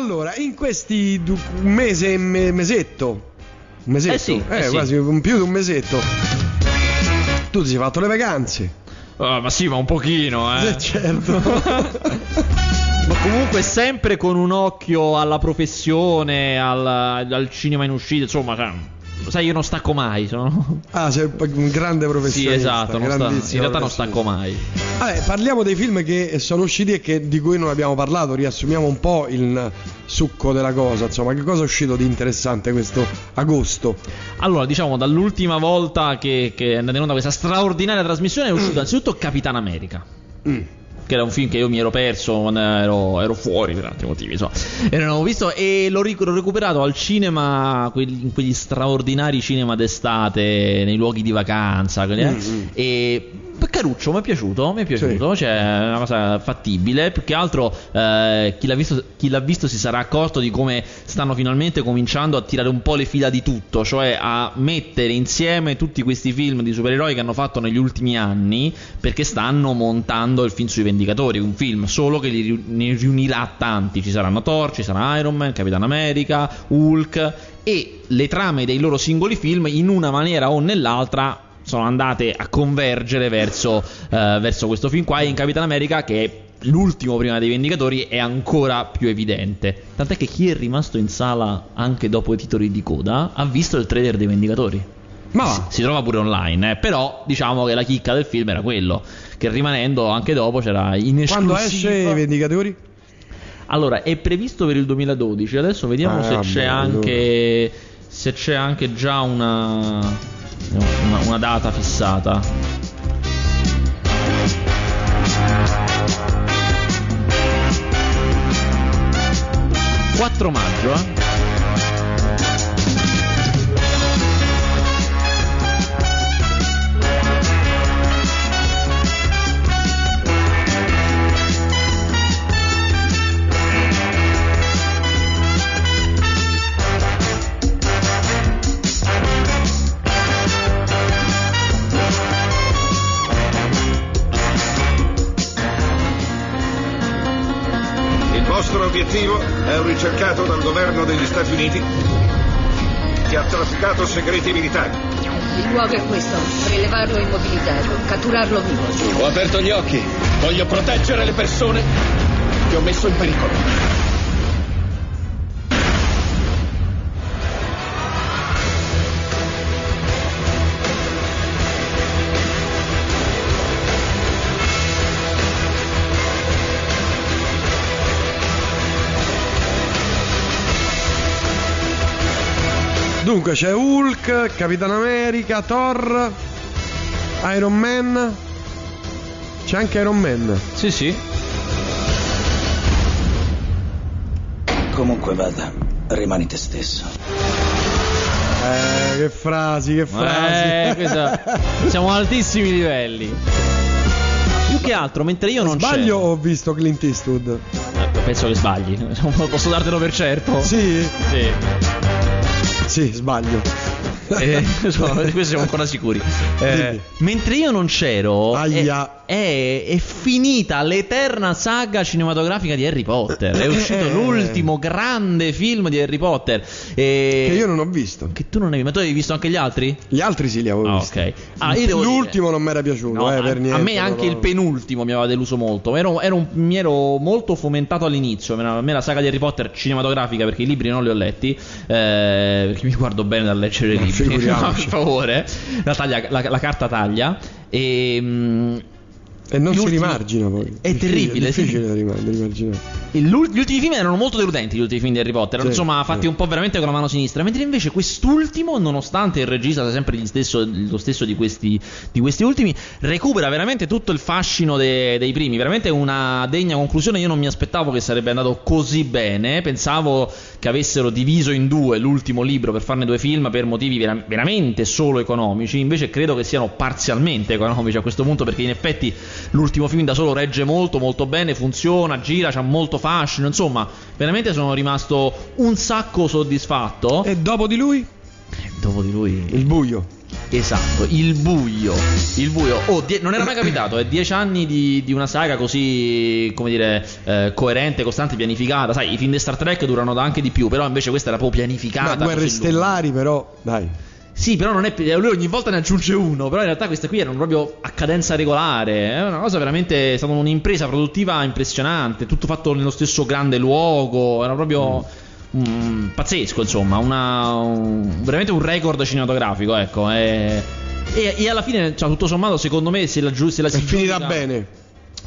Allora, in questi du- un mese, me- mesetto, un mesetto, Eh sì, eh sì. quasi un- più di un mesetto, tu ti sei fatto le vacanze. Ah, ma sì, ma un pochino, eh. Eh, certo. Ma comunque sempre con un occhio alla professione, al, al cinema in uscita, insomma, cioè, sai, io non stacco mai. Sono... ah, sei un grande Sì, professionista. esatto, non sta- in realtà non stacco mai. Vabbè, parliamo dei film che sono usciti e che- di cui non abbiamo parlato, riassumiamo un po' il succo della cosa, insomma, che cosa è uscito di interessante questo agosto? Allora, diciamo, dall'ultima volta che, che è andata in onda questa straordinaria trasmissione è uscito anzitutto Capitan America. Mm. Che era un film che io mi ero perso quando ero, ero fuori per altri motivi. Insomma. E non avevo visto e l'ho, ric- l'ho recuperato al cinema, quelli- in quegli straordinari cinema d'estate, nei luoghi di vacanza. quelli, eh. Mm, mm. E caruccio, mi è piaciuto, mi è piaciuto, cioè è una cosa fattibile. Più che altro eh, chi, l'ha visto, chi l'ha visto si sarà accorto di come stanno finalmente cominciando a tirare un po' le fila di tutto, cioè a mettere insieme tutti questi film di supereroi che hanno fatto negli ultimi anni, perché stanno montando il film sui Vendicatori, un film solo che li ne riunirà tanti. Ci saranno Thor, ci sarà Iron Man, Capitan America, Hulk e le trame dei loro singoli film in una maniera o nell'altra sono andate a convergere verso, eh, verso questo film qua. E in Capitan America che è l'ultimo prima dei Vendicatori è ancora più evidente. Tant'è che chi è rimasto in sala anche dopo i titoli di coda ha visto il trailer dei Vendicatori Ma si, va. si trova pure online eh, però diciamo che la chicca del film era quello che rimanendo anche dopo c'era in Quando esclusiva esce i Vendicatori? allora è previsto per il 2012 adesso vediamo Ah, se c'è vabbè, anche se c'è anche già una una, una data fissata 4 maggio eh? Obiettivo è un ricercato dal governo degli Stati Uniti che ha trafficato segreti militari. Il luogo è questo. Prelevarlo e immobilizarlo. Catturarlo vivo. Ho aperto gli occhi. Voglio proteggere le persone che ho messo in pericolo. Dunque c'è Hulk, Capitan America, Thor, Iron Man. C'è anche Iron Man. sì sì Comunque vada, rimani te stesso. Eh, che frasi, che frasi. Eh, questa- siamo a altissimi livelli più che altro mentre io non Sbaglio c'ero o ho visto Clint Eastwood? Eh, penso che sbagli posso dartelo per certo Sì? sì Sì, sbaglio. Eh, insomma, di questo siamo ancora sicuri. Eh, mentre io non c'ero, Aia. È, è- finita l'eterna saga cinematografica di Harry Potter. È uscito Eh. l'ultimo grande film di Harry Potter. E- Che io non ho visto. che tu non hai visto. Ma tu hai visto anche gli altri? Gli altri sì li avevo Ah, visti. ok. Ah, L'ultimo dire- non mi era piaciuto, No, eh, a, per niente. a me anche proprio. il penultimo mi aveva deluso molto. Ero, ero mi ero molto fomentato all'inizio. A me la saga di Harry Potter cinematografica, perché i libri non li ho letti. eh, perché mi guardo bene dal leggere i libri. per favore. La, taglia- la- la carta taglia. E. mm, E non Gli si ultimi- rimargina poi. È terribile, È sì. difficile da rimar- da rimarginare. Gli ultimi film erano molto deludenti, gli ultimi film di Harry Potter. Sì, insomma, fatti sì. un po' veramente con la mano sinistra. Mentre invece quest'ultimo, nonostante il regista sia sempre stesso- lo stesso di questi, di questi ultimi, recupera veramente tutto il fascino de- dei primi. Veramente una degna conclusione. Io non mi aspettavo che sarebbe andato così bene. Pensavo che avessero diviso in due l'ultimo libro per farne due film per motivi vera- veramente solo economici. Invece credo che siano parzialmente economici a questo punto, perché in effetti l'ultimo film da solo regge molto, molto bene, funziona, gira, c'ha molto fascino. Insomma, veramente sono rimasto un sacco soddisfatto. E dopo di lui? Dopo di lui. Il buio. Esatto, il buio. Il buio. Oh, die- non era mai capitato, è dieci anni di, di una saga così, come dire, eh, coerente, costante, pianificata. Sai, i film di Star Trek durano da anche di più, però invece questa era proprio pianificata. Ma guerre stellari, però, dai. Sì, però non è. Lui ogni volta ne aggiunge uno. Però in realtà queste qui erano proprio a cadenza regolare. È una cosa veramente. È stata un'impresa produttiva impressionante. Tutto fatto nello stesso grande luogo. Era proprio. mm, pazzesco, insomma. Una, un- veramente un record cinematografico, ecco. E, e- e alla fine, cioè, tutto sommato, secondo me, se la, se la È si finita giudica- bene.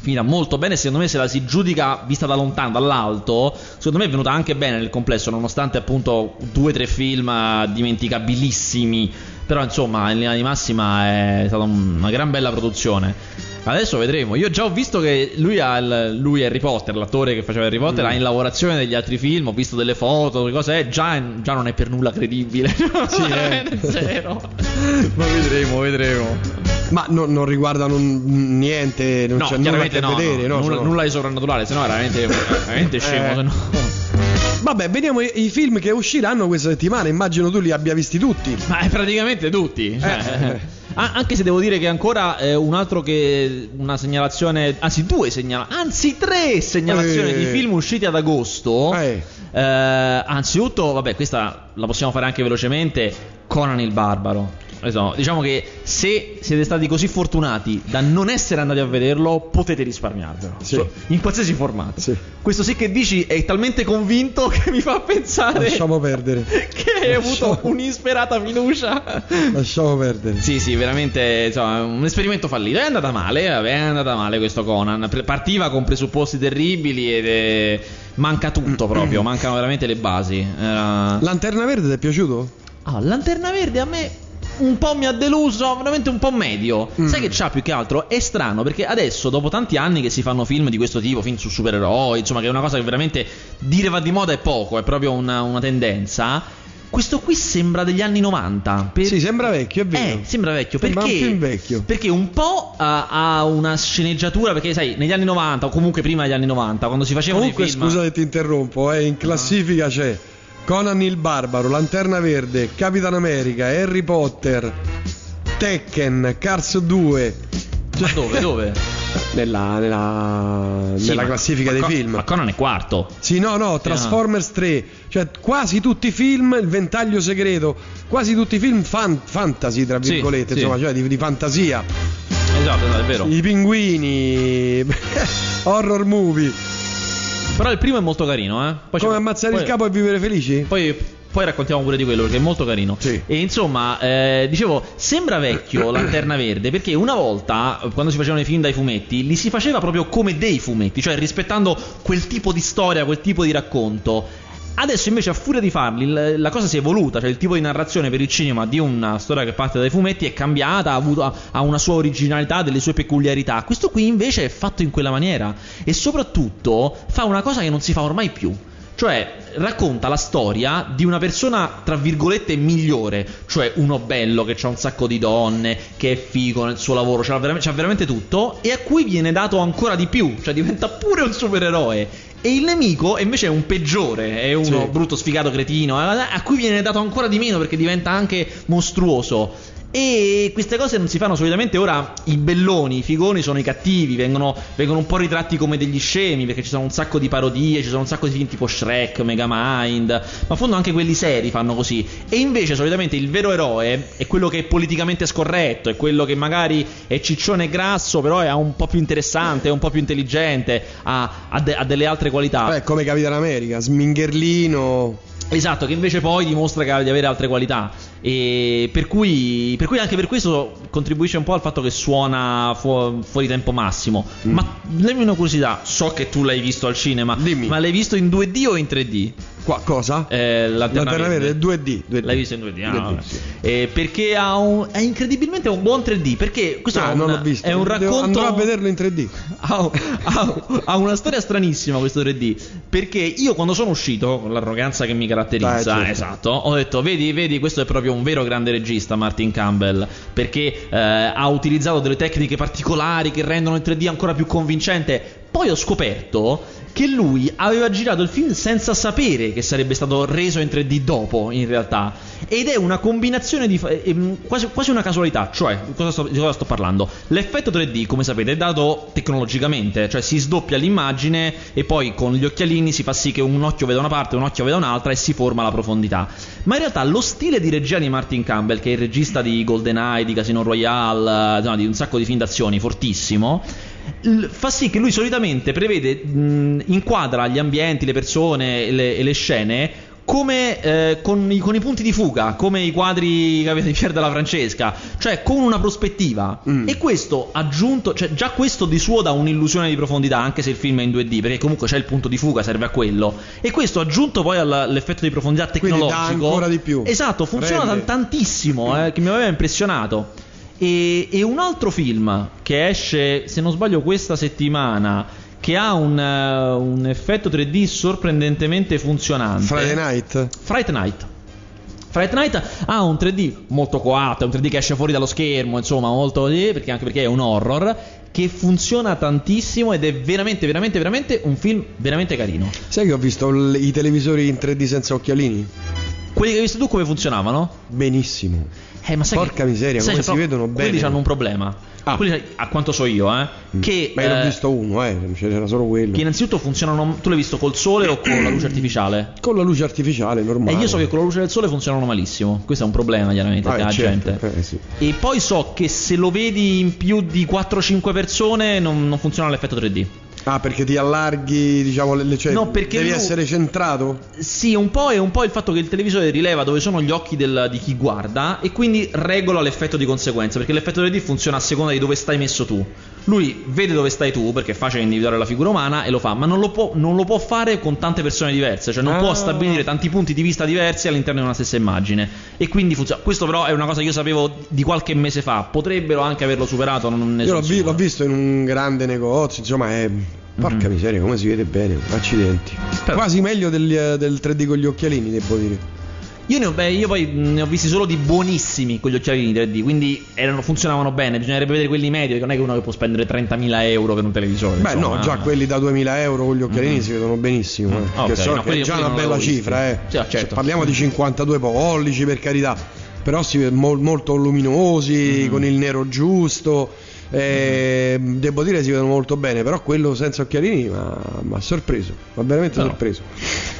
Finita molto bene. Secondo me, se la si giudica vista da lontano, dall'alto, secondo me è venuta anche bene nel complesso, nonostante appunto due o tre film eh, dimenticabilissimi. Però, insomma, in linea di massima è stata un- una gran bella produzione. Adesso vedremo. Io già ho visto che lui, ha il- lui è Harry Potter, l'attore che faceva Harry Potter, ha in lavorazione degli altri film. Ho visto delle foto, cose. eh, già, già non è per nulla credibile. Sì, eh. Zero. Ma vedremo, vedremo. Ma no- non riguardano niente, non No, c'è nulla a chiaramente che no, vedere, no, nulla, nulla di sovrannaturale, se no veramente, veramente scemo. Eh. se no. Vabbè, vediamo i, film che usciranno questa settimana. Immagino tu li abbia visti tutti. Ma è praticamente tutti. cioè, Eh. Anche se devo dire che ancora eh, un altro che una segnalazione, anzi due segnalazioni, anzi tre segnalazioni Eh. di film usciti ad agosto. Eh. Eh, anzitutto, vabbè, questa la possiamo fare anche velocemente. Conan il Barbaro. Esatto, Diciamo che se siete stati così fortunati da non essere andati a vederlo, potete risparmiarvelo. Sì. So- in qualsiasi formato. Sì. Questo sì che dici è talmente convinto che mi fa pensare Lasciamo perdere. che hai avuto Lasciamo- un'insperata fiducia. Lasciamo perdere. Sì, sì, veramente insomma, un esperimento fallito. È andata male, è andata male questo Conan. Partiva con presupposti terribili ed è... manca tutto proprio, mancano veramente le basi. Era... Lanterna Verde ti è piaciuto? Ah, Lanterna Verde a me un po' mi ha deluso, veramente un po' medio. Mm. Sai che c'ha più che altro? È strano perché adesso, dopo tanti anni che si fanno film di questo tipo, film su supereroi, insomma, che è una cosa che veramente dire va di moda è poco, è proprio una, una tendenza. Questo qui sembra degli anni 90. Per- Sì, sembra vecchio, è vero. eh, sembra vecchio Sembra perché un vecchio. Perché un po' ha, ha una sceneggiatura perché sai, negli anni 90 o comunque prima degli anni 90, quando si facevano Comunque, i film scusa se ti interrompo, eh, in classifica c'è Conan il Barbaro, Lanterna Verde, Capitan America, Harry Potter, Tekken, Cars 2. Ma dove? Dove? Nella, nella, Sì, nella ma- classifica ma dei Co- film. Ma Conan è quarto. Sì, no, no, Transformers 3, cioè quasi tutti i film, il ventaglio segreto, quasi tutti i film fan- fantasy, tra virgolette, sì. insomma, cioè di, di fantasia. Esatto, esatto, è vero. I pinguini, horror movie. Però il primo è molto carino, eh. Poi Come ammazzare poi- il capo e vivere felici? Poi, poi raccontiamo pure di quello perché è molto carino. Sì. E insomma, eh, dicevo, sembra vecchio Lanterna Verde perché una volta, quando si facevano i film dai fumetti, li si faceva proprio come dei fumetti, cioè rispettando quel tipo di storia, quel tipo di racconto. Adesso invece a furia di farli la cosa si è evoluta, cioè il tipo di narrazione per il cinema di una storia che parte dai fumetti è cambiata, ha, avuto, ha una sua originalità, delle sue peculiarità. Questo qui invece è fatto in quella maniera e soprattutto fa una cosa che non si fa ormai più. Cioè, racconta la storia di una persona, tra virgolette, migliore. Cioè, uno bello che ha un sacco di donne, che è figo nel suo lavoro, c'ha veramente, c'ha veramente tutto. E a cui viene dato ancora di più. Cioè, diventa pure un supereroe. E il nemico invece è un peggiore, è uno Sì. brutto, sfigato, cretino. eh, A cui viene dato ancora di meno perché diventa anche mostruoso. E queste cose non si fanno solitamente. Ora i belloni, i figoni sono i cattivi, vengono, vengono un po' ritratti come degli scemi perché ci sono un sacco di parodie, ci sono un sacco di film tipo Shrek, Megamind, ma a fondo anche quelli seri fanno così. E invece solitamente il vero eroe è quello che è politicamente scorretto, è quello che magari è ciccione e grasso, però è un po' più interessante, è un po' più intelligente, ha, ha de- ha delle altre qualità. Beh, come Capitan America, Smingherlino. Esatto, che invece poi dimostra che di avere altre qualità. E per cui, per cui anche per questo contribuisce un po' al fatto che suona fu- fuori tempo massimo. Mm. Ma dammi una curiosità, so che tu l'hai visto al cinema, Dimmi. ma l'hai visto in 2D o in 3D? Qua, cosa? Eh, Lanterna Verde. Verde 2D. 2D. L'hai visto in 2D? Ah, 2D, vabbè. sì. Eh, perché ha, un, ha incredibilmente un buon 3D. Perché questo Ah, è un, non l'ho visto. è un Devo- racconto. Andrò a vederlo in 3D. ha, ha- ha una storia stranissima questo 3D. Perché io quando sono uscito, con l'arroganza che mi caratterizza, Ah, certo. esatto, ho detto: Vedi, vedi, questo è proprio un vero grande regista, Martin Campbell. Perché eh, ha utilizzato delle tecniche particolari che rendono il 3D ancora più convincente. Poi ho scoperto che lui aveva girato il film senza sapere che sarebbe stato reso in 3D dopo, in realtà. Ed è una combinazione di. eh, ehm, quasi, quasi una casualità. Cioè, cosa sto- di cosa sto parlando? L'effetto 3D, come sapete, è dato tecnologicamente, cioè si sdoppia l'immagine e poi con gli occhialini si fa sì che un occhio veda una parte, un occhio veda un'altra e si forma la profondità. Ma in realtà lo stile di regia di Martin Campbell, che è il regista di GoldenEye, di Casino Royale, eh, no, di un sacco di film d'azione, fortissimo fa sì che lui solitamente prevede, mh, inquadra gli ambienti, le persone e le, e le scene come eh, con, i, con i punti di fuga, come i quadri che avete di Pier della Francesca, cioè con una prospettiva. Mm. E questo aggiunto, cioè già questo di suo dà un'illusione di profondità, anche se il film è in 2D, perché comunque c'è il punto di fuga, serve a quello. E questo aggiunto poi all'effetto di profondità Quindi dà tecnologico. ancora di più. Esatto, funziona Rende. tan- tantissimo, eh, che mi aveva impressionato. E, e un altro film che esce, se non sbaglio, questa settimana, che ha un, eh, un effetto 3D sorprendentemente funzionante. Friday Night? Fright Night. Fright Night ha un 3D molto coatto, è un 3D che esce fuori dallo schermo, insomma, molto perché anche perché è un horror che funziona tantissimo ed è veramente, veramente, veramente un film veramente carino. Sai che ho visto l- i televisori in 3D senza occhialini? Quelli che hai visto tu come funzionavano? Benissimo. Eh, ma sai Porca che- miseria, sai, come si vedono bene. Quelli hanno un problema. Ah. Quelli, a quanto so io, eh, che, Ma io l'ho eh, visto uno, eh, c'era solo quello. che innanzitutto funzionano. Tu l'hai visto col sole o con la luce artificiale? Con la luce artificiale, E normale. io so che con la luce del sole funzionano malissimo. Questo è un problema, chiaramente, Ah, la certo, gente. eh, sì. E poi so che se lo vedi in più di 4-5 persone non, non funziona l'effetto 3D. Ah, perché ti allarghi, diciamo, le, cioè, No, perché devi lui- essere centrato? Sì, un po' è un po' il fatto che il televisore rileva dove sono gli occhi del- di chi guarda e quindi regola l'effetto di conseguenza, perché l'effetto 3D funziona a seconda di dove stai messo tu. Lui vede dove stai tu, perché è facile individuare la figura umana e lo fa, ma non lo può, non lo può fare con tante persone diverse, cioè non Ah. può stabilire tanti punti di vista diversi all'interno di una stessa immagine. E quindi funziona. Questo però è una cosa che io sapevo di qualche mese fa, potrebbero anche averlo superato, non ne Io l'ho, vi- l'ho visto in un grande negozio, insomma, è. Porca Mhm. miseria, come si vede bene, accidenti. Però- Quasi meglio del, del 3D con gli occhialini, devo dire. Io, ne ho, beh, io poi ne ho visti solo di buonissimi con gli occhialini 3D, quindi erano- funzionavano bene. Bisognerebbe vedere quelli medi, perché non è che uno che può spendere 30.000 euro per un televisore. Beh, insomma. no, già quelli da 2000 euro con gli occhialini Mhm. si vedono benissimo. eh. Ah, che ok, so, no, che è già una bella cifra, eh. Sì, certo. Parliamo di 52 pollici, per carità. Però si vede mol- molto luminosi, Mhm. con il nero giusto. Eh, Devo dire si vedono molto bene, però quello senza occhialini mi ha sorpreso, mi ha veramente Però. sorpreso.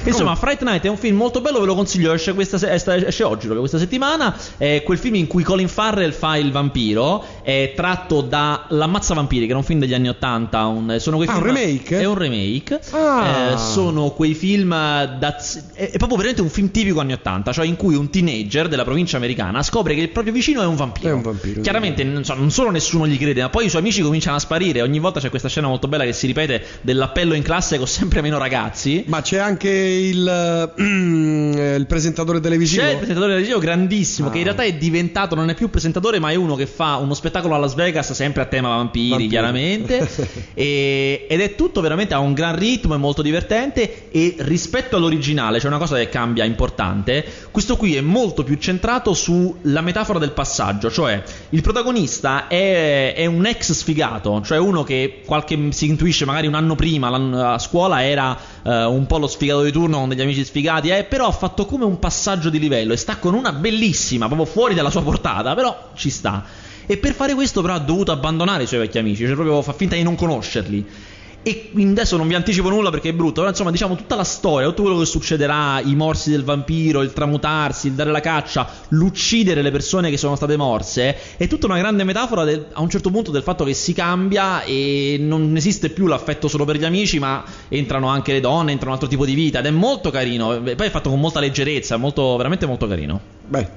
Insomma, Fright Night è un film molto bello, ve lo consiglio. Esce, questa esce- oggi, proprio questa settimana. È quel film in cui Colin Farrell fa il vampiro. È tratto da L'Ammazza Vampiri, che era un film degli anni 80. un- sono quei Ah, un film- remake? È un remake. Ah. Eh, sono quei film. da- è, è proprio veramente un film tipico anni 80, cioè in cui un teenager della provincia americana scopre che il proprio vicino è un vampiro. È un vampiro, sì. Chiaramente, non, so, non solo nessuno gli crede, ma poi i suoi amici cominciano a sparire. Ogni volta c'è questa scena molto bella che si ripete dell'appello in classe con sempre meno ragazzi. Ma c'è anche il, eh, il presentatore televisivo. C'è il presentatore televisivo grandissimo che in Ah. realtà è diventato, non è più presentatore, ma è uno che fa uno spettacolo a Las Vegas sempre a tema vampiri, Vampiri. chiaramente. E- ed è tutto veramente a un gran ritmo, è molto divertente. E rispetto all'originale c'è una cosa che cambia importante. Questo qui è molto più centrato sulla metafora del passaggio, cioè il protagonista è, è un ex sfigato, cioè uno che qualche si intuisce magari un anno prima a scuola era eh, un po' lo sfigato di turno con degli amici sfigati, eh, però ha fatto come un passaggio di livello e sta con una bellissima, proprio fuori dalla sua portata, però ci sta. E per fare questo però ha dovuto abbandonare i suoi vecchi amici, cioè proprio fa finta di non conoscerli. E adesso non vi anticipo nulla perché è brutto, però insomma diciamo tutta la storia, tutto quello che succederà, i morsi del vampiro, il tramutarsi, il dare la caccia, l'uccidere le persone che sono state morse, è tutta una grande metafora del- a un certo punto del fatto che si cambia e non esiste più l'affetto solo per gli amici, ma entrano anche le donne, entra un altro tipo di vita ed è molto carino, poi è fatto con molta leggerezza, molto, veramente molto carino. Beh.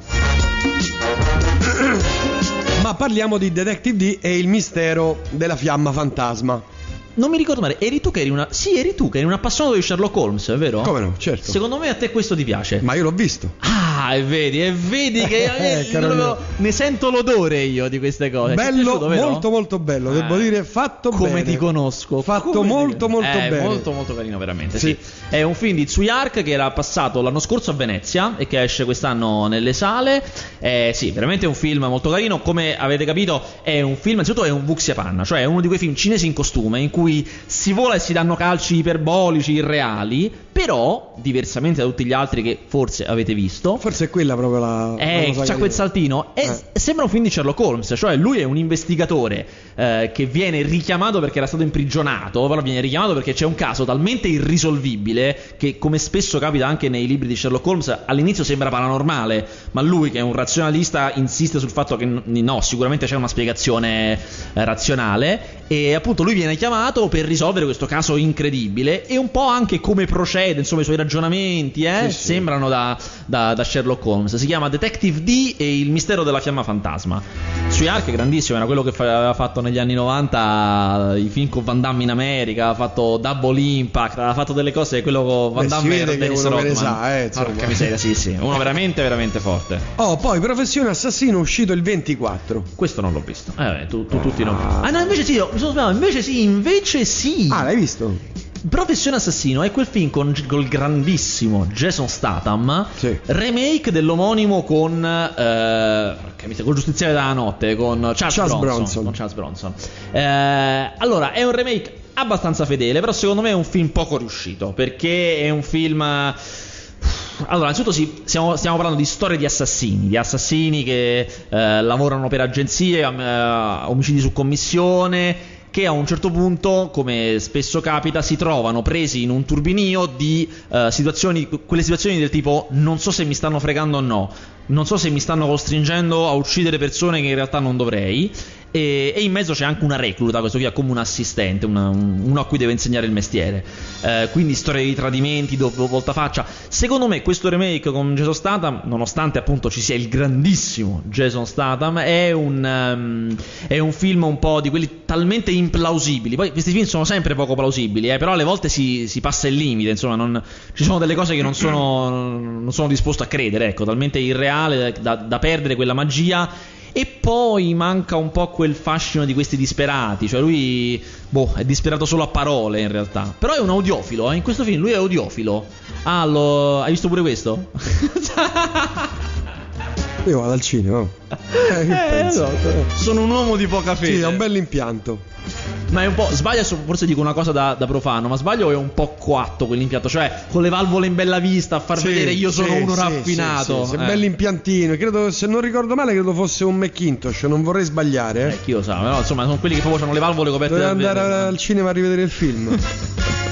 Ma parliamo di Detective D e il mistero della fiamma fantasma. Non mi ricordo male, eri tu che eri una... Sì, eri tu che eri un appassionato di Sherlock Holmes, è vero? Come no, certo. Secondo me a te questo ti piace. Ma io l'ho visto. Ah, e vedi, e vedi che Eh, eh, mio. ne sento l'odore io di queste cose. È Bello, piaciuto, molto molto bello, devo Eh, dire fatto come bene. ti conosco. Fatto come ti- molto molto Eh, bene. Molto molto carino veramente, Sì. sì. È un film di Tsuyark che era passato l'anno scorso a Venezia e che esce quest'anno nelle sale. Eh, sì, veramente un film molto carino. Come avete capito, è un film, innanzitutto è un Vuxia Panna, cioè è uno di quei film cinesi in costume in cui cui si vola e si danno calci iperbolici, irreali, però, diversamente da tutti gli altri che forse avete visto, Forse è quella proprio la. eh, la cosa c'ha che- quel saltino. E Eh. Sembra un film di Sherlock Holmes, cioè lui è un investigatore eh, che viene richiamato perché era stato imprigionato, però viene richiamato perché c'è un caso talmente irrisolvibile che, come spesso capita anche nei libri di Sherlock Holmes, all'inizio sembra paranormale, ma lui, che è un razionalista, insiste sul fatto che n- no, sicuramente c'è una spiegazione eh, razionale. E appunto lui viene chiamato per risolvere questo caso incredibile e un po' anche come procede, insomma, i suoi ragionamenti, eh, Sì, sì. sembrano da, da- da Sherlock Holmes. Si chiama Detective D e il mistero della fiamma fantasma. Sui Ark è grandissimo, era quello che fa- aveva fatto negli anni 90 i film con Van Damme in America, ha fatto Double Impact, ha fatto delle cose, quello con Van Beh, Damme che Dennis Rodman. sa, eh. Porca miseria, sì, sì, uno veramente veramente forte. Oh, poi Professione Assassino uscito il 24. Questo non l'ho visto. Eh, tu, tu- tutti no. Ah no, invece sì, io mi sono sbagliato, invece sì, invece sì. Ah, l'hai visto? Professione Assassino è quel film con col grandissimo Jason Statham, Sì. remake dell'omonimo con, eh, con Giustiziere della Notte, con Charles, Charles Bronson. Bronson. con Charles Bronson. Eh, allora, è un remake abbastanza fedele, però secondo me è un film poco riuscito, perché è un film... Allora, innanzitutto sì, stiamo, stiamo parlando di storie di assassini, di assassini che eh, lavorano per agenzie, eh, omicidi su commissione, che a un certo punto, come spesso capita, si trovano presi in un turbinio di eh, situazioni, quelle situazioni del tipo non so se mi stanno fregando o no, non so se mi stanno costringendo a uccidere persone che in realtà non dovrei. E, e in mezzo c'è anche una recluta, questo qui è come un assistente, una- un- uno a cui deve insegnare il mestiere. Eh, quindi storie di tradimenti, dopo voltafaccia. Secondo me questo remake con Jason Statham, nonostante appunto ci sia il grandissimo Jason Statham, è un, ehm, è un film un po' di quelli talmente implausibili. Poi questi film sono sempre poco plausibili, eh, però alle volte si, si passa il limite, insomma, non- ci sono delle cose che non sono, non sono disposto a credere, ecco, talmente irreale da, da perdere quella magia. E poi manca un po' quel fascino di questi disperati. Cioè, lui, boh, è disperato solo a parole in realtà. Però è un audiofilo, eh. In questo film lui è audiofilo. Ah, lo... hai visto pure questo? Io vado al cinema. Eh, che Eh, pensi? no, sono un uomo di poca fede. Sì, è un bel impianto. Ma è un po'. Sbaglio, forse dico una cosa da, da profano, ma sbaglio è un po' quatto quell'impianto. Cioè, con le valvole in bella vista, a far Sì, vedere io sono sì, uno sì, raffinato. Sì, sì, sì, Eh. bell'impiantino. Credo, se non ricordo male, credo fosse un Macintosh. Non vorrei sbagliare. Eh, Eh. chi lo sa, però insomma, sono quelli che proprio hanno le valvole coperte Dovevo dal andare al cinema a rivedere il film.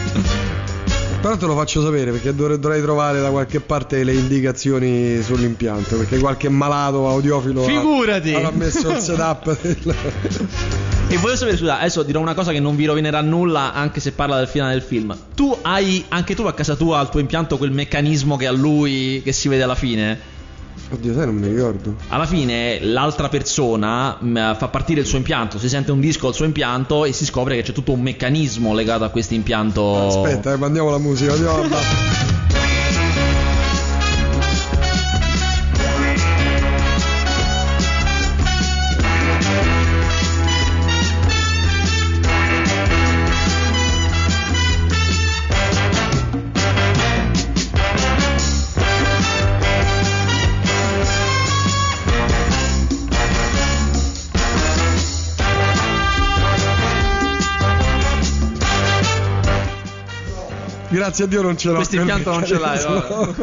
Però te lo faccio sapere perché dovre- dovrei trovare da qualche parte le indicazioni sull'impianto. Perché qualche malato audiofilo ha- Figurati! avrà messo il setup. del- E voglio sapere, scusa, adesso dirò una cosa che non vi rovinerà nulla, anche se parla del finale del film. Tu hai, anche tu a casa tua, al tuo impianto, quel meccanismo che ha lui, che si vede alla fine? Oddio, sai, non mi ricordo. Alla fine l'altra persona mh, fa partire il suo impianto, si sente un disco al suo impianto e si scopre che c'è tutto un meccanismo legato a questo impianto. Aspetta, eh, mandiamo la musica. Andiamo a... Grazie a Dio non ce l'ho. Questo impianto non ce l'hai, no?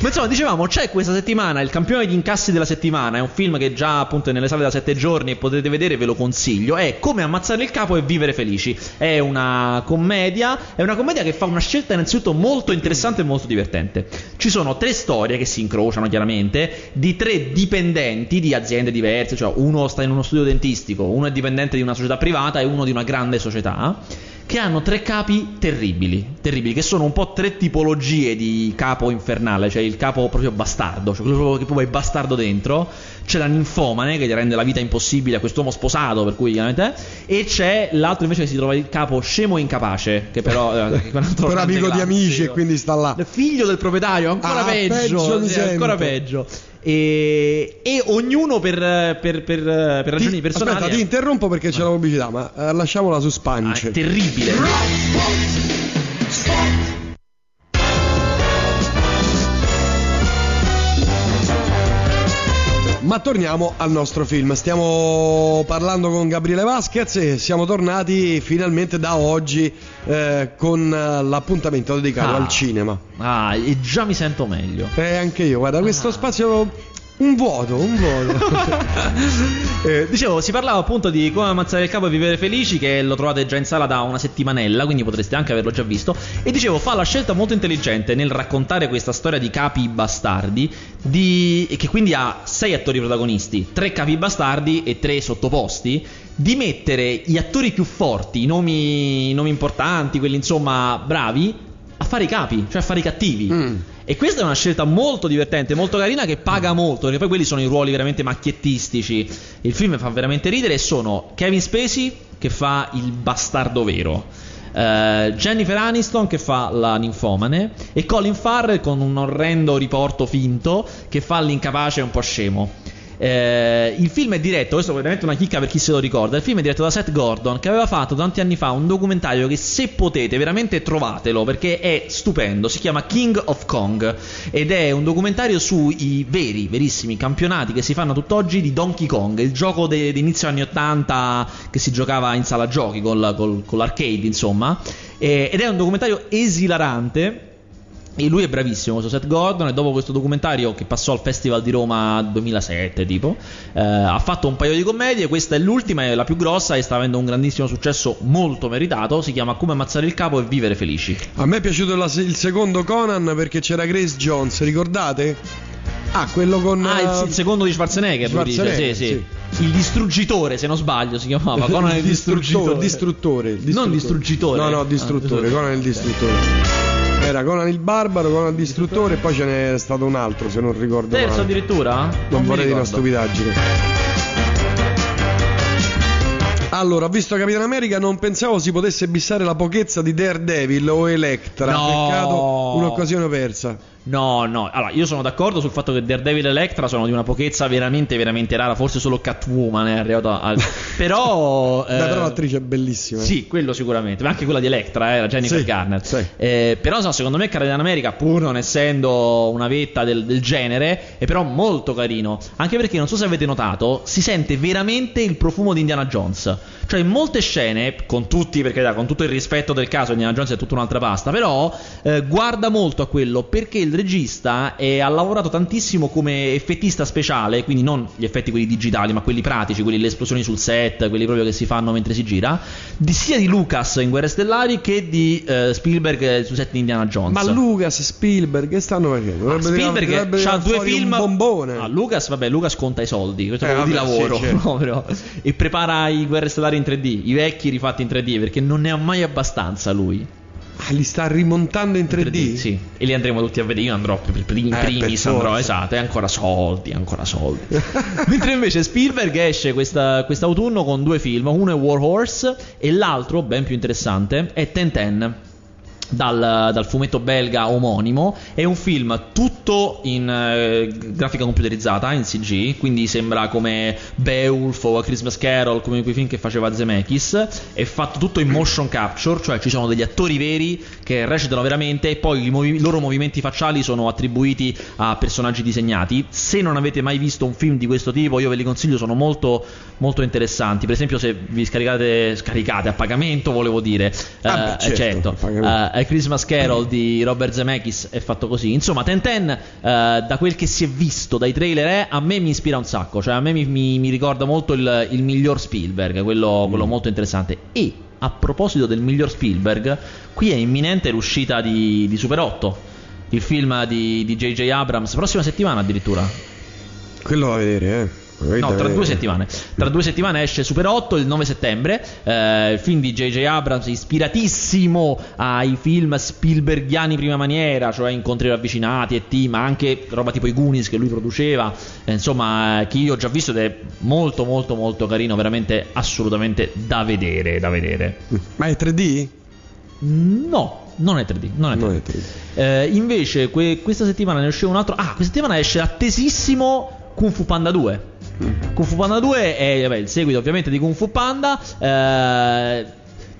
Ma insomma, dicevamo, c'è questa settimana il campione di incassi della settimana. È un film che già appunto è nelle sale da 7 giorni e potete vedere, ve lo consiglio. È Come ammazzare il capo e vivere felici. È una commedia. È una commedia che fa una scelta innanzitutto molto interessante e molto divertente. Ci sono tre storie che si incrociano chiaramente di tre dipendenti di aziende diverse. Cioè, uno sta in uno studio dentistico, uno è dipendente di una società privata e uno di una grande società che hanno tre capi terribili, terribili, che sono un po' tre tipologie di capo infernale, cioè il capo proprio bastardo, cioè quello che proprio è bastardo dentro, c'è la ninfomane che gli rende la vita impossibile a quest'uomo sposato, per cui chiaramente, e c'è l'altro invece che si trova il capo scemo e incapace, che però eh, che è un altro Per grande amico di amici e quindi sta là. Figlio del proprietario, ancora Ah, peggio, peggio sì, ancora peggio. E, e ognuno per, per, per, per ragioni Ti- personali Aspetta, ti interrompo perché c'è la pubblicità, ma eh, lasciamola su Ah, Spance. è terribile. Ma torniamo al nostro film. Stiamo parlando con Gabriele Vasquez e siamo tornati finalmente da oggi eh, con eh, l'appuntamento dedicato Ah. al cinema. Ah, e già mi sento meglio. E anche io, guarda, questo Ah. spazio un vuoto, un vuoto. Eh, dicevo, si parlava appunto di come ammazzare il capo e vivere felici, che lo trovate già in sala da una settimanella, quindi potreste anche averlo già visto. E dicevo, fa la scelta molto intelligente nel raccontare questa storia di capi bastardi, di... che quindi ha sei attori protagonisti, tre capi bastardi e tre sottoposti. Di mettere gli attori più forti, i nomi, i nomi importanti, quelli insomma bravi, a fare i capi, cioè a fare i cattivi. Mm. E questa è una scelta molto divertente, molto carina, che paga molto, perché poi quelli sono i ruoli veramente macchiettistici. Il film fa veramente ridere e sono Kevin Spacey che fa il bastardo vero. eh, Jennifer Aniston che fa la ninfomane e Colin Farrell con un orrendo riporto finto che fa l'incapace un po' scemo. Eh, il film è diretto, questo è veramente una chicca per chi se lo ricorda. Il film è diretto da Seth Gordon, che aveva fatto tanti anni fa un documentario che, se potete, veramente trovatelo perché è stupendo. Si chiama King of Kong ed è un documentario sui veri, verissimi campionati che si fanno tutt'oggi di Donkey Kong, il gioco de- di inizio anni 80 che si giocava in sala giochi con l'arcade, insomma. Eh, ed è un documentario esilarante. E lui è bravissimo, questo Seth Gordon, e dopo questo documentario che passò al Festival di Roma 2007, tipo, eh, ha fatto un paio di commedie, questa è l'ultima, è la più grossa e sta avendo un grandissimo successo molto meritato, si chiama Come ammazzare il capo e vivere felici. A me è piaciuto la- il secondo Conan perché c'era Grace Jones, ricordate? Ah, quello con. Ah, il, il secondo di Schwarzenegger, lui dice, Schwarzenegger, sì, sì. Il distruggitore, se non sbaglio, si chiamava Conan il distruttore, distruttore. distruttore, Non distruggitore. No, no, Ah, distruttore, distruttore. Conan il distruttore. Era Conan il barbaro, Conan il distruttore e poi ce n'è stato un altro, se non ricordo Terzo male. addirittura? Non mi vorrei dire una stupidaggine. Allora, ho visto Capitan America, non pensavo si potesse bissare la pochezza di Daredevil o Electra. No. Peccato, un'occasione persa. No, no, allora io sono d'accordo sul fatto che Daredevil e Electra sono di una pochezza veramente, veramente rara, forse solo Catwoman è arrivata al... però... Beh, eh, però l'attrice è bellissima. eh. Sì, quello sicuramente, ma anche quella di Electra, eh, la Jennifer Sì, Garner. sì. Eh, però no, secondo me Capitan America, pur non essendo una vetta del, del genere, è però molto carino. Anche perché, non so se avete notato, si sente veramente il profumo di Indiana Jones. Cioè, in molte scene, con tutti, perché con tutto il rispetto del caso, Indiana Jones è tutta un'altra pasta, però eh, guarda molto a quello perché il regista eh, ha lavorato tantissimo come effettista speciale, quindi non gli effetti quelli digitali, ma quelli pratici, quelli le esplosioni sul set, quelli proprio che si fanno mentre si gira, di- sia di Lucas in Guerre Stellari che di eh, Spielberg sul set di Indiana Jones. Ma Lucas, Spielberg, che stanno facendo? Ah, Spielberg ha due film. Un bombone. Ah, Lucas, vabbè, Lucas conta i soldi, questo è Eh, di vabbè, sì, lavoro. certo. proprio. E prepara i Guerre Stellari in 3D, i vecchi rifatti in 3D, perché non ne ha mai abbastanza lui. Ah, li sta rimontando in 3D? Sì, e li andremo tutti a vedere. Io andrò per, in Eh, primis, per andrò, esatto, e ancora soldi, ancora soldi. Mentre invece Spielberg esce questa- quest'autunno con due film, uno è War Horse e l'altro, ben più interessante, è Ten Ten. Dal, dal fumetto belga omonimo. È un film tutto in eh, grafica computerizzata in CG quindi sembra come Beowulf o A Christmas Carol come quei film che faceva Zemeckis. È fatto tutto in motion capture cioè ci sono degli attori veri che recitano veramente e poi i, movi- loro movimenti facciali sono attribuiti a personaggi disegnati. Se non avete mai visto un film di questo tipo io ve li consiglio sono molto molto interessanti. Per esempio se vi scaricate scaricate a pagamento volevo dire. Ah, beh, eh, certo, a pagamento. Eh, A Christmas Carol di Robert Zemeckis è fatto così. Insomma, Ten eh, da quel che si è visto dai trailer, è, a me mi ispira un sacco. Cioè, a me mi, mi- mi ricorda molto il, il miglior Spielberg, quello, quello Mm. molto interessante. E a proposito del miglior Spielberg, qui è imminente l'uscita di, di Super 8, il film di di J.J. Abrams, prossima settimana addirittura. Quello da vedere, eh. No, tra due settimane. Tra due settimane esce Super 8 il 9 settembre. eh, il film di J.J. Abrams, ispiratissimo ai film Spielbergiani prima maniera, cioè Incontri ravvicinati e T, ma anche roba tipo i Goonies che lui produceva. eh, insomma, eh, che io ho già visto ed è molto, molto, molto carino. Veramente, assolutamente da vedere. Da vedere. Ma è 3D? No, non è 3D. Non è 3D. Non è 3D. Eh, invece, que- questa settimana ne uscì un altro. Ah, questa settimana esce attesissimo Kung Fu Panda 2. Kung Fu Panda 2 è vabbè, il seguito ovviamente di Kung Fu Panda. eh,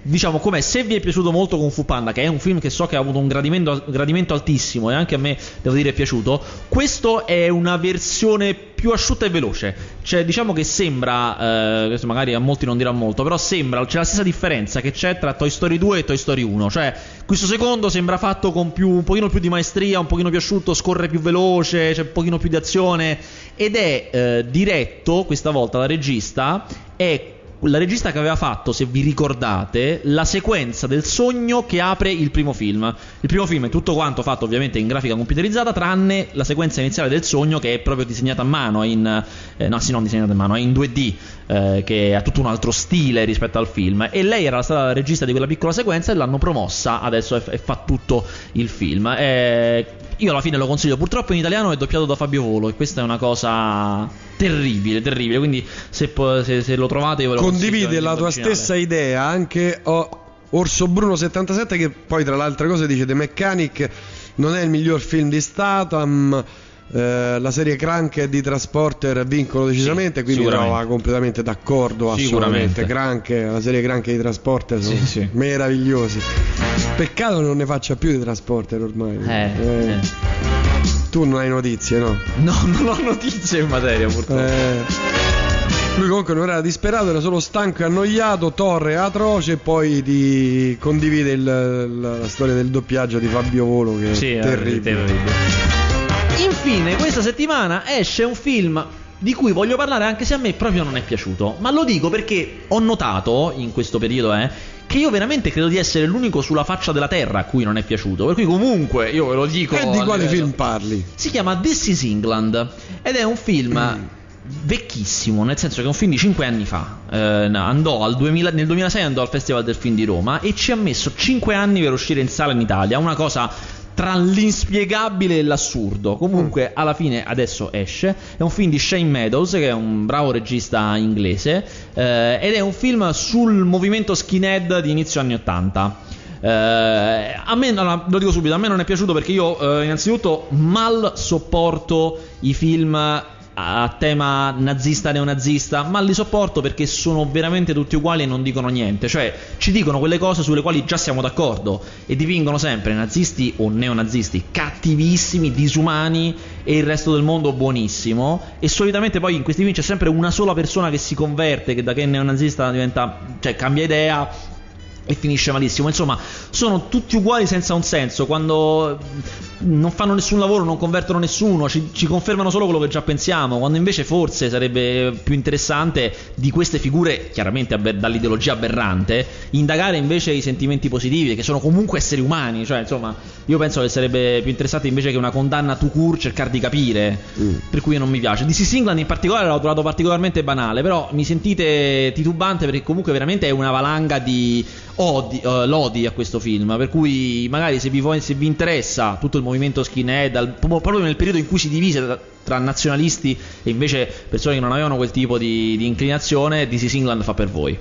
diciamo come se vi è piaciuto molto Kung Fu Panda, che è un film che so che ha avuto un gradimento, gradimento altissimo e anche a me devo dire è piaciuto, questo è una versione più asciutta e veloce. Cioè, diciamo che sembra, eh, questo magari a molti non dirà molto, però sembra, c'è la stessa differenza che c'è tra Toy Story 2 e Toy Story 1. Cioè, questo secondo sembra fatto con più, un pochino più di maestria, un pochino più asciutto, scorre più veloce, c'è un pochino più di azione ed è eh, diretto, questa volta la regista, è la regista che aveva fatto, se vi ricordate, la sequenza del sogno che apre il primo film. Il primo film è tutto quanto fatto ovviamente in grafica computerizzata, tranne la sequenza iniziale del sogno che è proprio disegnata a mano, in, eh, no sì non disegnata a mano, è in 2D, eh, che ha tutto un altro stile rispetto al film. E lei era stata la regista di quella piccola sequenza e l'hanno promossa, adesso e, e fa tutto il film. Eh, io alla fine lo consiglio, purtroppo in italiano è doppiato da Fabio Volo e questa è una cosa terribile, terribile. Quindi se, se, se lo trovate io ve lo Condivide la tua stessa idea anche oh, Orso Bruno 77 che poi tra le altre cose dice The Mechanic non è il miglior film di Statham. Eh, la serie Crank di Transporter vincono decisamente, sì, quindi no, completamente d'accordo. Assolutamente. Crank, la serie Crank di Transporter sono sì, sì. meravigliosi. Peccato non ne faccia più di Transporter ormai. Eh, eh. eh. Tu non hai notizie, no? No, non ho notizie in materia, purtroppo. Lui comunque non era disperato, era solo stanco e annoiato, torre atroce e poi ti condivide il, la, la, storia del doppiaggio di Fabio Volo che sì, è terribile. terribile. Infine, questa settimana esce un film di cui voglio parlare anche se a me proprio non è piaciuto. Ma lo dico perché ho notato in questo periodo, eh, che io veramente credo di essere l'unico sulla faccia della terra a cui non è piaciuto. Per cui comunque io ve lo dico. E di quale film parli? Si chiama This is England ed è un film mm. Vecchissimo, nel senso che è un film di 5 anni fa. Eh, andò 2000, nel 2006 andò al Festival del Film di Roma e ci ha messo 5 anni per uscire in sala in Italia, una cosa tra l'inspiegabile e l'assurdo. Comunque, alla fine adesso esce. È un film di Shane Meadows, che è un bravo regista inglese. Eh, ed è un film sul movimento skinhead di inizio anni 80. Eh, a me, no, lo dico subito, a me non è piaciuto perché io, eh, innanzitutto, mal sopporto i film a tema nazista neonazista, ma li sopporto perché sono veramente tutti uguali e non dicono niente, cioè ci dicono quelle cose sulle quali già siamo d'accordo e dipingono sempre nazisti o neonazisti cattivissimi, disumani e il resto del mondo buonissimo. E solitamente poi in questi film c'è sempre una sola persona che si converte, che da che è neonazista diventa, cioè cambia idea e finisce malissimo. Insomma, sono tutti uguali senza un senso. Quando non fanno nessun lavoro, non convertono nessuno, ci, ci, confermano solo quello che già pensiamo, quando invece forse sarebbe più interessante di queste figure, chiaramente aber- dall'ideologia aberrante, indagare invece i sentimenti positivi, che sono comunque esseri umani, cioè insomma, io penso che sarebbe più interessante invece che una condanna to cure cercare di capire, mm. per cui non mi piace. DC Singland in particolare l'ho trovato particolarmente banale, però mi sentite titubante perché comunque veramente è una valanga di odi, uh, lodi a questo film, per cui magari se vi, se vi interessa tutto il movimento skinhead, al, proprio nel periodo in cui si divise tra, tra, nazionalisti e invece persone che non avevano quel tipo di, di inclinazione, is England fa per voi.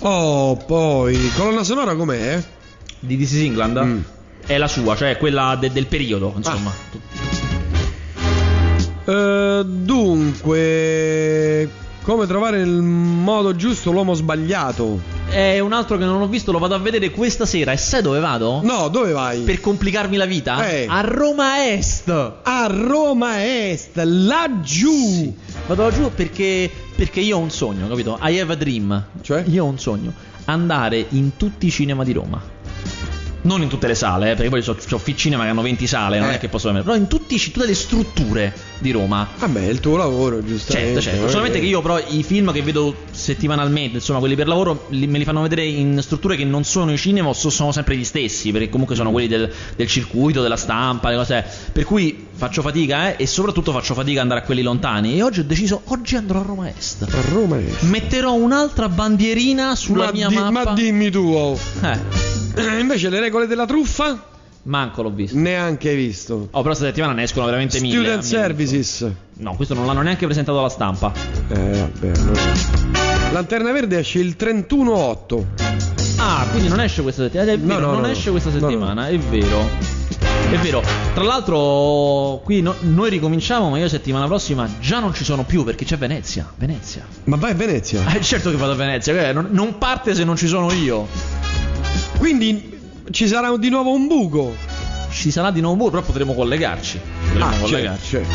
Oh, poi, colonna sonora com'è? Di is England? Mm. È la sua, cioè quella de, del periodo, insomma. Ah. Uh, dunque, come trovare il modo giusto l'uomo sbagliato? È un altro che non ho visto, lo vado a vedere questa sera. E sai dove vado? No, dove vai? Per complicarmi la vita? Eh. A Roma Est. A Roma Est, laggiù. Sì. Vado laggiù perché, perché io ho un sogno, capito? I have a dream. Cioè? Io ho un sogno. Andare in tutti i cinema di Roma non in tutte le sale, eh, perché poi ho, ho Cinema che hanno 20 sale, non eh. è che posso però in tutti, tutte le strutture di Roma. Vabbè, è il tuo lavoro, giustamente. Certo, certo. Solamente che io però i film che vedo settimanalmente, insomma, quelli per lavoro, li, me li fanno vedere in strutture che non sono i cinema, so, sono sempre gli stessi, perché comunque sono quelli del, del, circuito, della stampa, le cose. Per cui faccio fatica, eh, e soprattutto faccio fatica ad andare a quelli lontani. E oggi ho deciso, oggi andrò a Roma Est. A Roma Est. Metterò un'altra bandierina sulla ma mia di, mappa. Ma dimmi tu, oh. Eh. Invece le regole della truffa? Manco l'ho visto. Neanche visto. Oh, però questa settimana ne escono veramente Student mille. Student Services. No, questo non l'hanno neanche presentato alla stampa. Eh, vabbè. No. Lanterna Verde esce il 31-8. Ah, quindi non esce questa settimana. È vero, no, no, non no, esce questa settimana, è vero. È vero, tra l'altro qui no- noi ricominciamo, ma io settimana prossima già non ci sono più perché c'è Venezia. Venezia. Ma vai a Venezia. Eh, certo che vado a Venezia, eh, non, non parte se non ci sono io. Quindi ci sarà di nuovo un buco. Ci sarà di nuovo un buco, però potremo collegarci. Potremo Ah, certo, collegarci. certo.